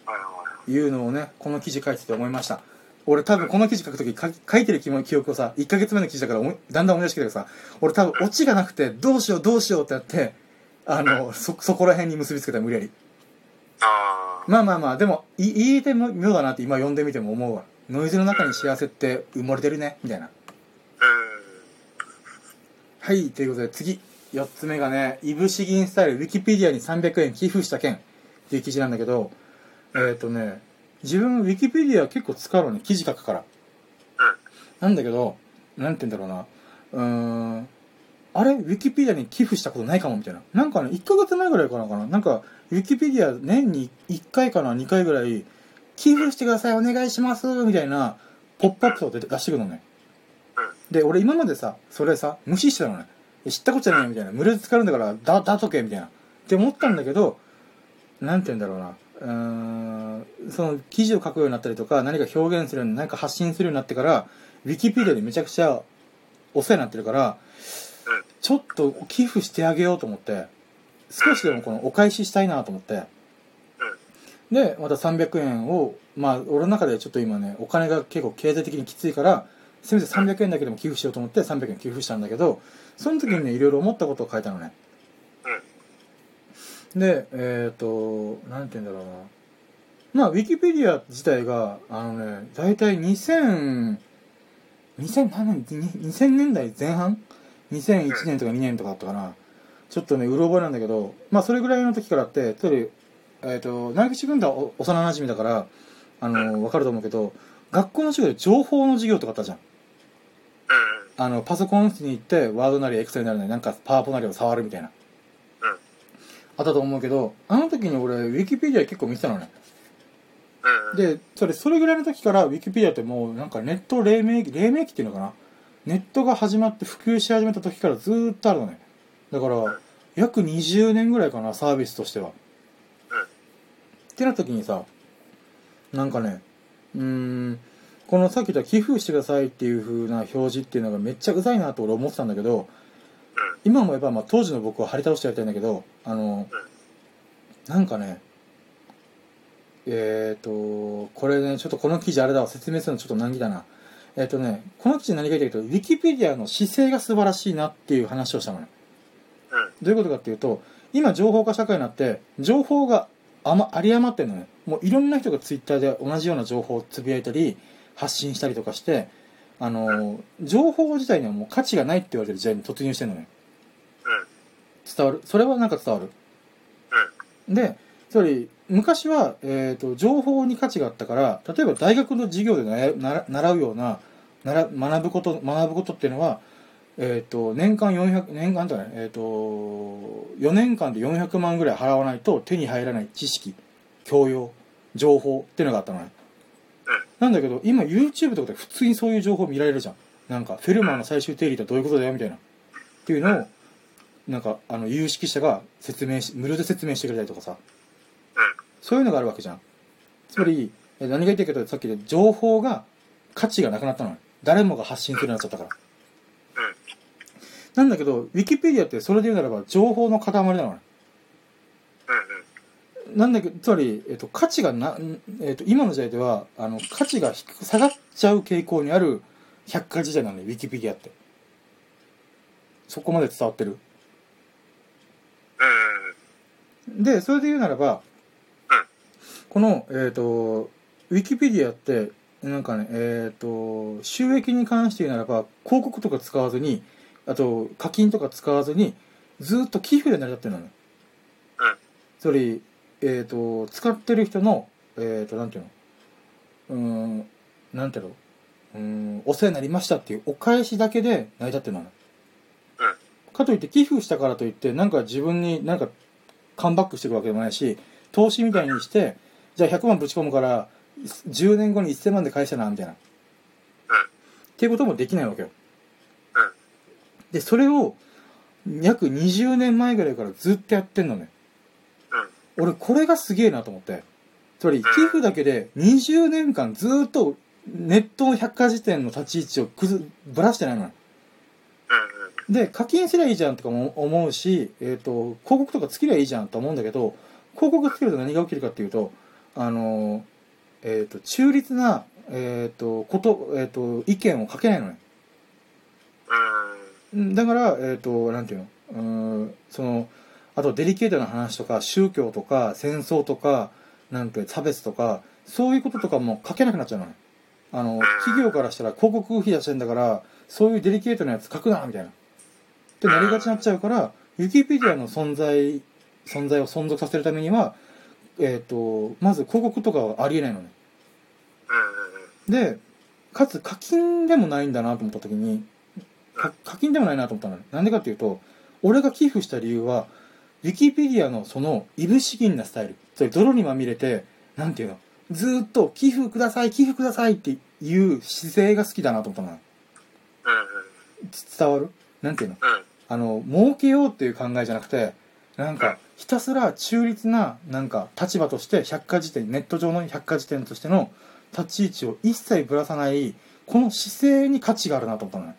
はいうのをねこの記事書いてて思いました俺多分この記事書くときか書いてる記記憶をさ1ヶ月目の記事だからだんだん思い出してきたけどさ俺多分オチがなくてどうしようどうしようってやってあのそそこら辺に結びつけた無理やり。まあまあまあ、でも、い言いても妙だなって今読んでみても思うわ。ノイズの中に幸せって埋もれてるね、みたいな。うん。はい、ということで次。4つ目がね、イブシギンスタイル、ウィキペディアに300円寄付した件っていう記事なんだけど、えっ、ー、とね、自分ウィキペディア結構使うのね、記事書くから。うん。なんだけど、なんて言うんだろうな。うーん、あれウィキペディアに寄付したことないかもみたいな。なんかね、1ヶ月前ぐらいかなかな。なんか、ウィキペディア年に1回かな、2回ぐらい、寄付してください、お願いします、みたいな、ポップアップを出してくるのね。で、俺今までさ、それさ、無視してたのね。知ったこっちゃないみたいな。無料で使うんだから、だ、だとけ、みたいな。って思ったんだけど、なんて言うんだろうな。うーん、その記事を書くようになったりとか、何か表現するように、何か発信するようになってから、ウィキペディアでめちゃくちゃお世話になってるから、ちょっと寄付してあげようと思って、少しでもこのお返ししたいなと思って、で、また300円を、まあ、俺の中でちょっと今ね、お金が結構経済的にきついから、せめて300円だけでも寄付しようと思って300円寄付したんだけど、その時にね、いろいろ思ったことを書いたのね。で、えっ、と、なんて言うんだろうな。まあ、ウィキペディア自体が、あのね、だいたい2000、2000何年、2000年代前半 ?2001 年とか2年とかだったかな。ちょっとね、うろ覚えなんだけど、まあ、それぐらいの時からあって、つまり、えっ、と、長吉君とはお幼馴染だから、あの、わかると思うけど、学校の授業で情報の授業とかあったじゃん。うん。あの、パソコン室に行って、ワードなりエクセルなりなんかパワポなりを触るみたいな。うん。あったと思うけど、あの時に俺、ウィキペディア結構見てたのね。うん。で、それ、それぐらいの時から、ウィキペディアってもう、なんかネット黎明期、黎明期っていうのかな？ネットが始まって普及し始めた時からずーっとあるのねだから約20年ぐらいかなサービスとしてはってなった時にさなんかねうーんこのさっき言った寄付してくださいっていう風な表示っていうのがめっちゃうざいなと俺思ってたんだけど今もやっぱまあ当時の僕は張り倒してやりたいんだけどあのなんかねえっ、とこれねちょっとこの記事あれだわ説明するのちょっと難儀だな。えっ、とねこの記事何か言ってるとウィキペディアの姿勢が素晴らしいなっていう話をしたのねどういうことかっていうと今情報化社会になって情報があ,、ま、有り余ってるのね。もういろんな人がツイッターで同じような情報をつぶやいたり発信したりとかしてあの情報自体にはもう価値がないって言われてる時代に突入してるのね。伝わる。それはなんか伝わる。でつまり昔は、えー、と情報に価値があったから例えば大学の授業で習うようななら学ぶこと学ぶことっていうのは、えー、と年間400年間とね、えー、と4年間で400万ぐらい払わないと手に入らない知識教養情報っていうのがあったのねなんだけど今 YouTube とかで普通にそういう情報見られるじゃん。なんかフェルマーの最終定理ってどういうことだよみたいな。っていうのをなんかあの有識者が説明し無料で説明してくれたりとかさ。そういうのがあるわけじゃん。つまりえ何が言ってるけどさっきで情報が価値がなくなったのよ。誰もが発信するようになっちゃったから。なんだけどウィキペディアってそれで言うならば情報の塊なのねなんだけどつまり、えっと、価値がな、えっと、今の時代ではあの価値が低く下がっちゃう傾向にある百科事態なのねウィキペディアって。そこまで伝わってる？でそれで言うならばこの、えっとウィキペディアってなんかねえっ、と収益に関して言うならば広告とか使わずにあと課金とか使わずにずっと寄付で成り立ってるのね。つまりえっ、と使ってる人のえっ、となんていうの？うーんなんていうの？うーんお世話になりましたっていうお返しだけで成り立ってるのね。かといって寄付したからといってなんか自分になんかカムバックしてくるわけでもないし投資みたいにしてじゃあ100万ぶち込むから10年後に1000万で返したなみたいな。っていうこともできないわけよ。でそれを約20年前ぐらいからずっとやってんのね俺これがすげえなと思って。つまり寄付だけで20年間ずっとネットの百科事典の立ち位置をくずぶらしてないのよ。で課金すりゃいいじゃんとかも思うし、えー、と広告とかつけりゃいいじゃんと思うんだけど広告つけると何が起きるかっていうとあのーえー、と中立な、えー、とこと,、えー、と意見を書けないのねうんだから、えー、となんていうの？うーんそのあとデリケートな話とか宗教とか戦争とかなんて差別とかそういうこととかも書けなくなっちゃうのね。あの企業からしたら広告費出してんだからそういうデリケートなやつ書くなみたいな。ってなりがちになっちゃうからウィキペディアの存在存在を存続させるためにはえっ、とまず広告とかはありえないのね。でかつ課金でもないんだなと思った時にか課金でもないなと思ったのね。なんでかっていうと俺が寄付した理由はウィキペディアのそのいぶし銀なスタイル。それ泥にまみれてなんていうの？ずーっと寄付ください寄付くださいっていう姿勢が好きだなと思ったの。ねつ伝わる？なんていうの？あの儲けようっていう考えじゃなくてなんかひたすら中立ななんか立場として百科事典ネット上の百科事典としての立ち位置を一切ぶらさないこの姿勢に価値があるなと思ったのね。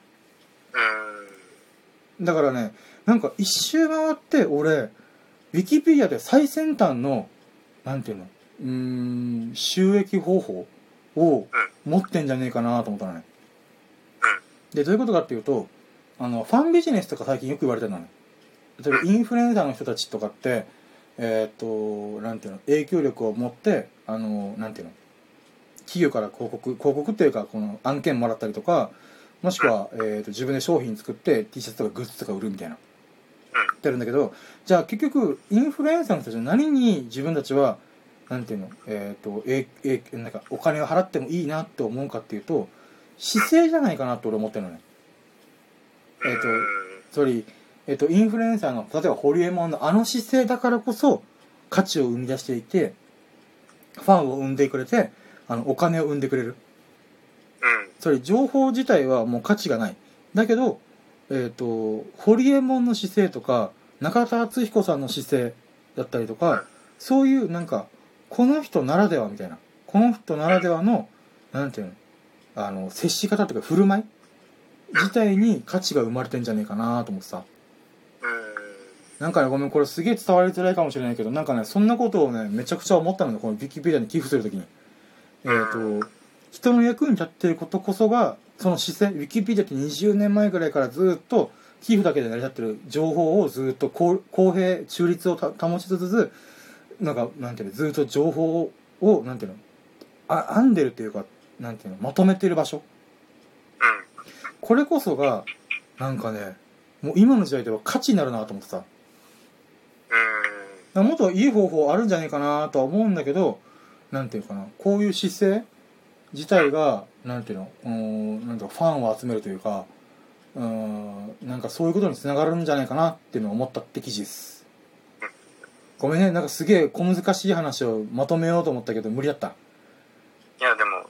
だからねなんか一周回って俺ウィキペディアで最先端のなんていうのうーん。収益方法を持ってんじゃねえかなと思ったのね。でどういうことかっていうとあのファンビジネスとか最近よく言われてるのね例えばインフルエンサーの人たちとかってえっ、となんていうの影響力を持ってあのなんていうの企業から広告広告っていうかこの案件もらったりとかもしくは、えー、と自分で商品作って T シャツとかグッズとか売るみたいなってるんだけどじゃあ結局インフルエンサーの人たちは何に自分たちはなんていうのえっ、とええなんかお金を払ってもいいなって思うかっていうと姿勢じゃないかなって俺思ってるのね。えっ、とつまり、えっとインフルエンサーの例えばホリエモンのあの姿勢だからこそ価値を生み出していてファンを生んでくれてあのお金を生んでくれる。つまり情報自体はもう価値がない。だけど、えっ、と、ホリエモンの姿勢とか、中田敦彦さんの姿勢だったりとか、そういうなんか、この人ならではみたいな、この人ならではの、なんていうの、あの、接し方とか振る舞い自体に価値が生まれてんじゃねえかなと思ってさ。うん。なんかね、ごめん、これすげえ伝わりづらいかもしれないけど、なんかね、そんなことをね、めちゃくちゃ思ったので、このウィキペディアに寄付するときに。えっ、と、人の役に立っていることこそが、その姿勢、ウィキペディアって20年前ぐらいからずっと、寄付だけで成り立ってる情報をずっと公公平、中立をた保ちつつ、なんか、なんていうの、ずっと情報を、なんていうの、あ編んでるっていうか、なんていうの、まとめてる場所。うん。これこそが、なんかね、もう今の時代では価値になるなと思ってさ。うん。もっといい方法あるんじゃないかなとは思うんだけど、なんていうかな、こういう姿勢自体が、なんていうの、うーん、なんかファンを集めるというか、うーん、なんかそういうことにつながるんじゃないかなっていうのを思ったって記事です。ごめんね、なんかすげえ小難しい話をまとめようと思ったけど無理だった。いや、でも、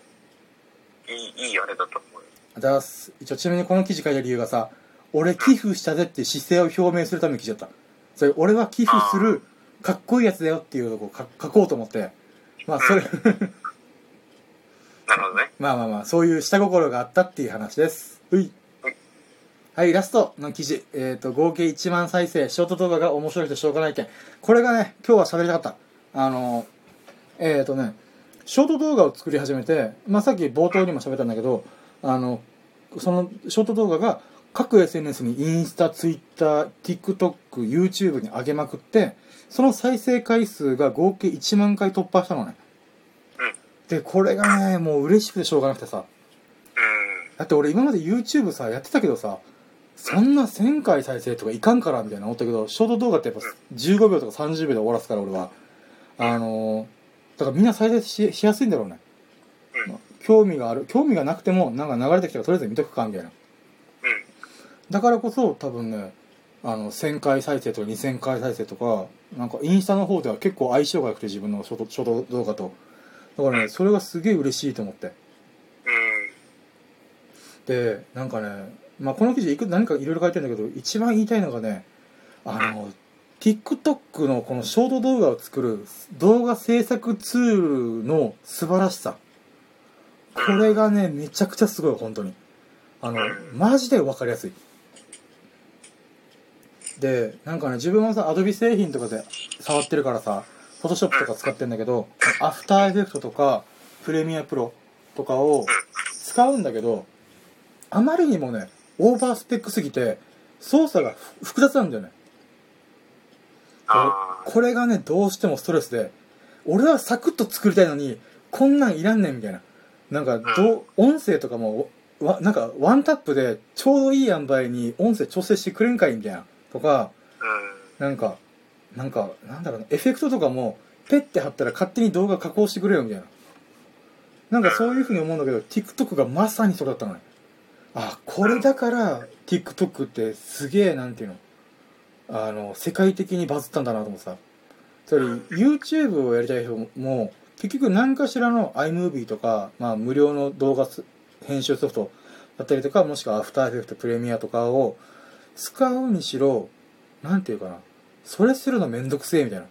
いい、いいあれだと思うよ。ありがとうございます。一応ちなみにこの記事書いた理由がさ、俺寄付したぜって姿勢を表明するための記事だった。それ、俺は寄付するかっこいいやつだよっていうとこを書書こうと思って、まあそれ、(laughs) なるほどね。まあまあまあ、そういう下心があったっていう話です。ういはい。ラストの記事。えっ、と、合計1万再生、ショート動画が面白いとしょうがない件。これがね、今日は喋りたかった。あの、えっ、とね、ショート動画を作り始めて、まあさっき冒頭にも喋ったんだけど、あの、そのショート動画が各 SNS にインスタ、ツイッター、TikTok、YouTube に上げまくって、その再生回数が合計1万回突破したのね。うん。で、これがね、もう嬉しくてしょうがなくてさ。うん。だって俺今まで YouTube さ、やってたけどさ、そんな1000回再生とかいかんからみたいな思ったけど、ショート動画ってやっぱ15秒とか30秒で終わらすから俺は。あのー、だからみんな再生ししやすいんだろうね。興味がある。興味がなくても、なんか流れてきたらとりあえず見とくかみたいな。だからこそ多分ね、あの、1000回再生とか2000回再生とか、なんかインスタの方では結構相性が良くて自分のショートショート動画と。だからね、それがすげえ嬉しいと思って。で、なんかね、まあ、この記事いく何かいろいろ書いてるんだけど、一番言いたいのがね、あの、TikTok のこのショート動画を作る動画制作ツールの素晴らしさ。これがね、めちゃくちゃすごい、本当に。あの、マジでわかりやすい。で、なんかね、自分はさ、Adobe 製品とかで触ってるからさ、Photoshop とか使ってんだけど、After Effects とか、Premiere Pro とかを使うんだけど、あまりにもね、オーバースペックすぎて、操作がふ複雑なんだよね。これがね、どうしてもストレスで、俺はサクッと作りたいのに、こんなんいらんねんみたいな。なんか、どう、音声とかも、わなんか、ワンタップでちょうどいい塩梅に音声調整してくれんかいみたいな。とか、うん。なんか、なんか、なんだろうな、エフェクトとかも、ペッて貼ったら勝手に動画加工してくれよみたいな。なんかそういう風に思うんだけど、TikTok がまさにそれだったのね。あ、これだから、TikTok ってすげえ、なんていうの、あの、世界的にバズったんだなと思ってさ。つまり、YouTube をやりたい人も、結局何かしらの iMovie とか、まあ無料の動画編集ソフトだったりとか、もしくは After Effects、Premiere とかを使うにしろ、なんていうかな、それするのめんどくせえみたいな。うん。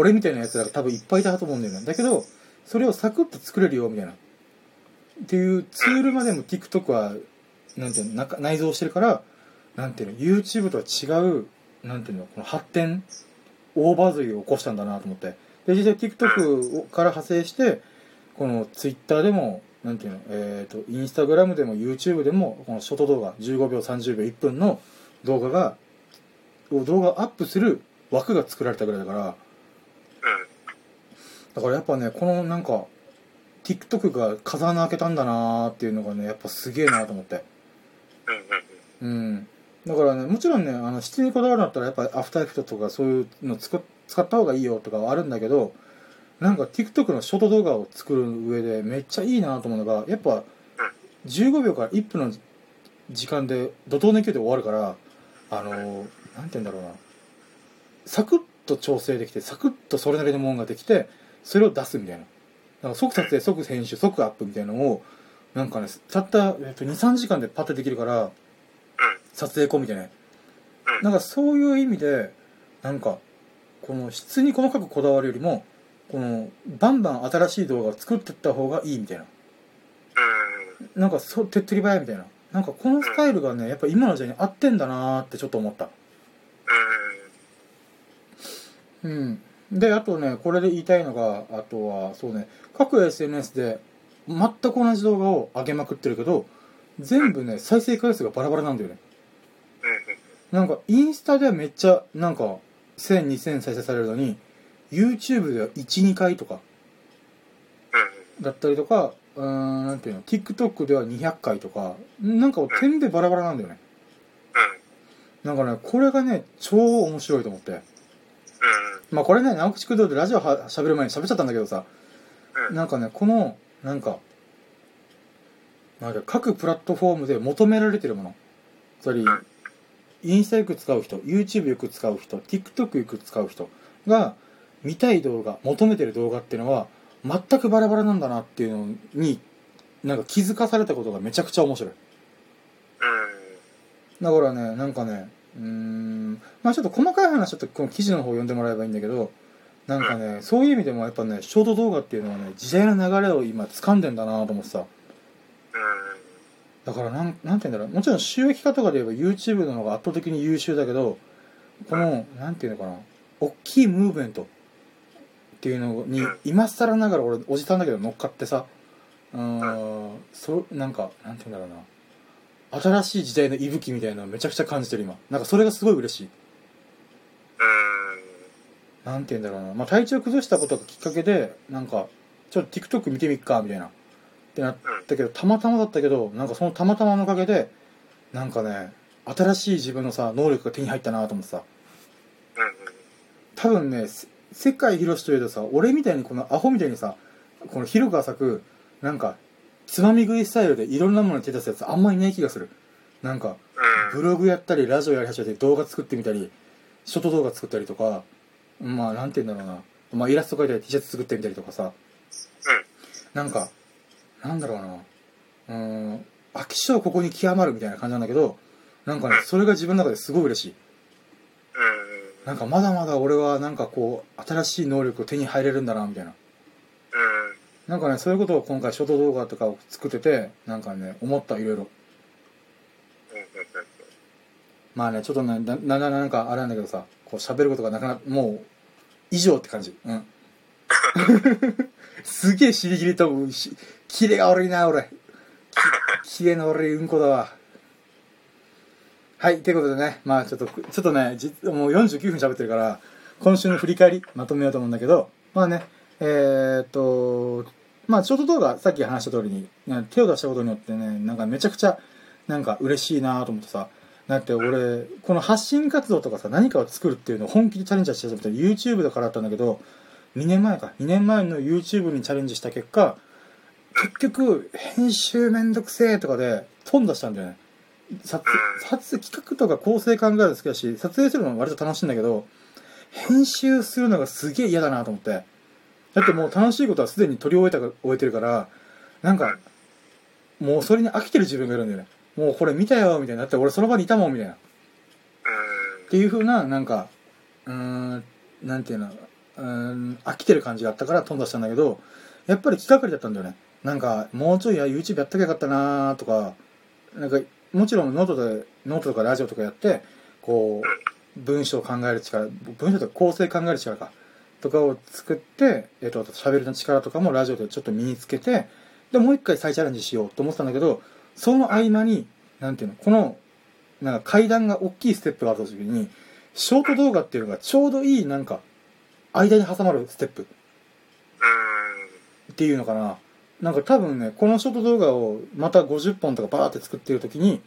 俺みたいなやつらが多分いっぱいいたと思うんだよね。だけど、それをサクッと作れるよみたいな。っていうツールまでも TikTok は、なんていうの、中内蔵してるから、なんていうの、YouTube とは違う、なんていうの、この発展、大バズりを起こしたんだなと思って。で、実際 TikTok から派生して、この Twitter でも、なんていうの、えっ、と、Instagram でも YouTube でも、このショート動画、15秒、30秒、1分の動画が、動画をアップする枠が作られたぐらいだから、うん。だからやっぱね、このなんか、TikTok が風穴開けたんだなーっていうのがね、やっぱすげえなと思って。うん。うん。うん。だからね、もちろんね、あの、質にこだわるんだったらやっぱりアフターエフェクトとかそういうの使っ使った方がいいよとかはあるんだけど、なんか TikTok のショート動画を作る上でめっちゃいいなと思うのが、やっぱ15秒から1分の時間で怒涛の勢いで終わるから、あの、なんて言うんだろうな。サクッと調整できて、サクッとそれなりのものができて、それを出すみたいな。だから即撮影、即編集、即アップみたいなのを、なんかねたった、えっと、23時間でパッてできるから撮影込みでねうんなんかそういう意味でなんかこの質に細かくこだわるよりもこのバンバン新しい動画を作っていった方がいいみたいなうん。なんかそう手っ取り早いみたいななんかこのスタイルがねやっぱ今の時代に合ってんだなーってちょっと思ったうん。であとねこれで言いたいのがあとはそうね各 SNS で全く同じ動画を上げまくってるけど全部ね再生回数がバラバラなんだよね。うん。なんかインスタではめっちゃなんか10002000再生されるのに YouTube では12回とかだったりとかうーんなんていうの TikTok では200回とかなんか点でバラバラなんだよね。なんかねこれがね超面白いと思ってまあこれね直口工藤でラジオは喋る前に喋っちゃったんだけどさ。なんかねこのなんかなんか各プラットフォームで求められてるもの。つまりん。インスタよく使う人 YouTube よく使う人 TikTok よく使う人が見たい動画求めてる動画っていうのは全くバラバラなんだなっていうのになんか気づかされたことがめちゃくちゃ面白い。だからねなんかねうーん。まあちょっと細かい話ちょっとこの記事の方読んでもらえばいいんだけどなんかねそういう意味でもやっぱねショート動画っていうのはね時代の流れを今掴んでんだなと思ってさ。だからなんなんて言うんだろう。もちろん収益化とかで言えば YouTube の方が圧倒的に優秀だけどこのなんていうのかな。大きいムーブメントっていうのにうん。今更ながら俺おじさんだけど乗っかってさうーん。そなんかなんて言うんだろうな新しい時代の息吹みたいなのをめちゃくちゃ感じてる今。なんかそれがすごい嬉しい。なんて言うんだろうな、まあ、体調崩したことがきっかけでなんかちょっと TikTok 見てみっかみたいな。ってなったけどたまたまだったけどなんかそのたまたまのおかげでなんかね新しい自分のさ能力が手に入ったなと思ってさ。多分ねせ世界広しといえどさ俺みたいにこのアホみたいにさこの広く浅くなんかつまみ食いスタイルでいろんなものに手出すやつあんまいない気がする。なんかブログやったりラジオやり始めて動画作ってみたりショート動画作ったりとかまあなんて言うんだろうな、まあ、イラスト描いたり T シャツ作ってみたりとかさ。なんかなんだろうな。うーん飽き性ここに極まるみたいな感じなんだけどなんかねそれが自分の中ですごい嬉しい。なんかまだまだ俺はなんかこう新しい能力を手に入れるんだなみたいななんかねそういうことを今回ショート動画とかを作っててなんかね思ったいろいろ。まあねちょっとねななななんかあれなんだけどさこう喋ることがなくなもう以上って感じ。うん。(laughs) すげえ尻切れとしキレが悪いな俺。(laughs) きキレの悪いうんこだわ。はいということでねまあちょっとちょっとねじもう49分喋ってるから今週の振り返りまとめようと思うんだけどまあねえー、っとまあショート動画さっき話した通りに、手を出したことによってねなんかめちゃくちゃなんか嬉しいなと思ってさだって俺この発信活動とかさ何かを作るっていうのを本気でチャレンジしてた YouTube だからだったんだけど2年前か2年前の YouTube にチャレンジした結果結局編集めんどくせえとかで飛んだしたんだよね。撮撮影企画とか構成考えるの好きだし撮影するのも割と楽しいんだけど編集するのがすげえ嫌だなと思って。だってもう楽しいことはすでに取り終えた終えてるからなんかもうそれに飽きてる自分がいるんだよね。もうこれ見たよみたいなだって俺その場にいたもんみたいな。っていう風ななんかうーんなんていうのうーん飽きてる感じがあったから飛んだしたんだけどやっぱり気がかりだったんだよね。なんかもうちょいや YouTube やったきゃよかったなーとかなんかもちろんノートでノートとかラジオとかやってこう文章を考える力文章とか構成考える力かとかを作って、えっと喋るの力とかもラジオでちょっと身につけてでもう一回再チャレンジしようと思ってたんだけどその合間になんていうのこのなんか階段が大きいステップがあった時にショート動画っていうのがちょうどいいなんか間に挟まるステップ。っていうのかな。なんか多分ねこのショート動画をまた50本とかバーって作ってる時に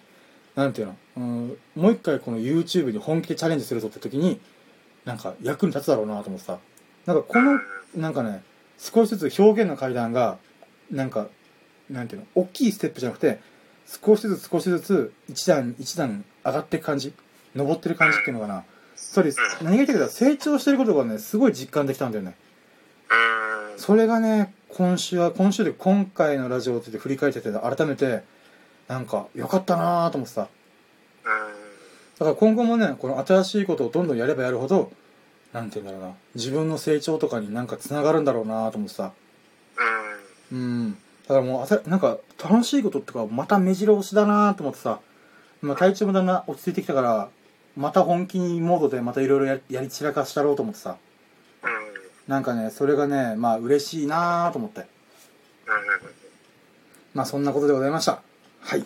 なんていうのうんもう一回この YouTube に本気でチャレンジするぞって時になんか役に立つだろうなと思ってさなんかこのなんかね少しずつ表現の階段がなんかなんていうの大きいステップじゃなくて少しずつ少しずつ一段一段上がっていく感じ登ってる感じっていうのかな。それ何が言いたいか成長してることがねすごい実感できたんだよね。それがね今週は今週で今回のラジオをって振り返ってて改めてなんか良かったなーと思ってさうん。だから今後もねこの新しいことをどんどんやればやるほどなんて言うんだろうな。自分の成長とかになんかつながるんだろうなと思ってさ。うん。うん。だもうあさなんか楽しいことってかまた目白押しだなと思ってさ、まあ、体調もだんだん落ち着いてきたからまた本気モードでまたいろいろややり散らかしたろうと思ってさ。うん。なんかねそれがねまあ嬉しいなと思って。うん。まあそんなことでございました。はい。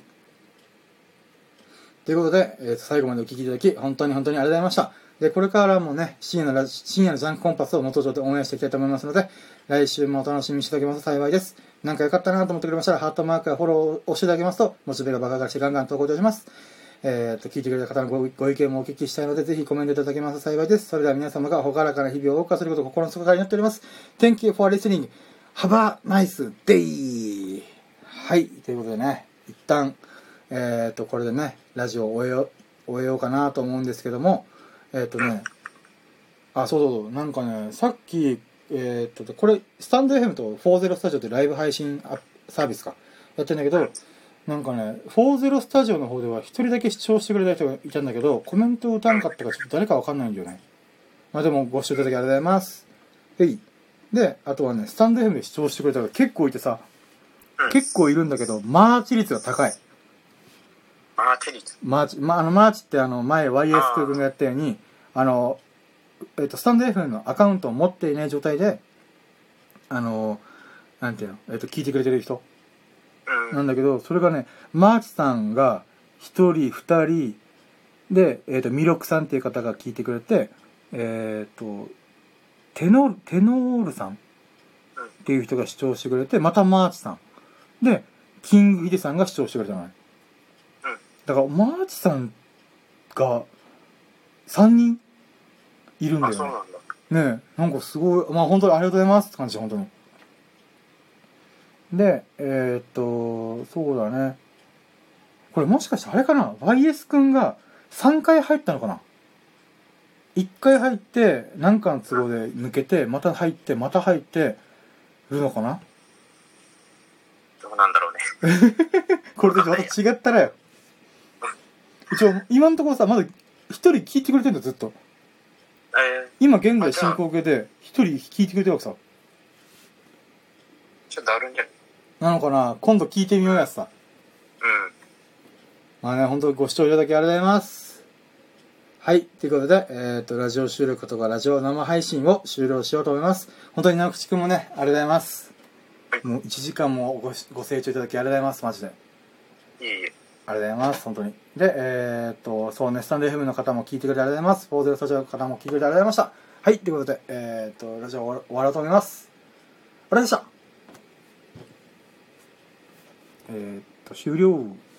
ということで、えーと最後までお聞きいただき本当に本当にありがとうございましたでこれからもね深夜のジ深夜のジャンクコンパスを元上でオンエアしていきたいと思いますので来週もお楽しみにしていただけますと幸いです。なんか良かったなと思ってくれましたらハートマークやフォローを押していただけますとモチベが爆上がりしてガンガン投稿いたします。えー、と聞いてくれた方のごご意見もお聞きしたいのでぜひコメントいただけますと幸いです。それでは皆様が朗らかな日々を謳歌することを心の底から祈っております。Thank you for listening. Have a nice day. はい。ということでね一旦えっ、とこれでねラジオを終えよう終えようかなと思うんですけどもえっ、とねあそうそうそうなんかねさっきえっ、とこれスタンド FM と40スタジオってライブ配信アサービスかやってんだけどなんかね40スタジオの方では一人だけ視聴してくれた人がいたんだけどコメントを打たんかったからちょっと誰かわかんないんだよね。まあでもご視聴いただきありがとうございます。はい。であとはねスタンド FM で視聴してくれた方結構いてさうん。結構いるんだけどマーチ率が高いマーチ率。マーチ、まあ、あの、マーチってあの、前 YS 君がやったように、あの、えっ、と、スタンド FM のアカウントを持っていない状態で、あの、なんていうの、えっ、と、聞いてくれてる人うん。なんだけど、それがね、マーチさんが一人、二人、で、えっ、と、ミロクさんっていう方が聞いてくれて、えっ、と、テノール、テノールさんっていう人が視聴してくれて、またマーチさん。で、キングヒデさんが視聴してくれたのね。うん。だから、マーチさんが3人いるんだあ、そうよなんだ。ね。ねえ、なんかすごい、まあ本当にありがとうございますって感じ、本当に。で、えーっと、そうだね。これもしかしてあれかな ?YS くんが3回入ったのかな ?1 回入って、なんかの都合で抜けて、また入って、また入って、るのかな？どうなんだろうね。(laughs) これでまた違ったらよ。一応、今のところさ、まだ一人聞いてくれてんだよ、ずっと。えー、今現在進行形で、一人聞いてくれてるわけさ。ちょっとあるんじゃなのかな？今度聞いてみようやつさ。うん。まあね、本当にご視聴いただきありがとうございます。はい。ということで、えっ、と、ラジオ収録とかラジオ生配信を終了しようと思います。本当に直口くんもね、ありがとうございます。はいもう1時間もごしご清聴いただきありがとうございます、マジで。いえいえ。ありがとうございます、本当に。で、えっ、と、そうね、スタンド FM の方も聞いてくれてありがとうございます。フォーゼルスタジオの方も聞いてくれてありがとうございました。はい。ということで、えっ、と、ラジオ終わろうと思います。ありがとうございました。えっ、と、終了。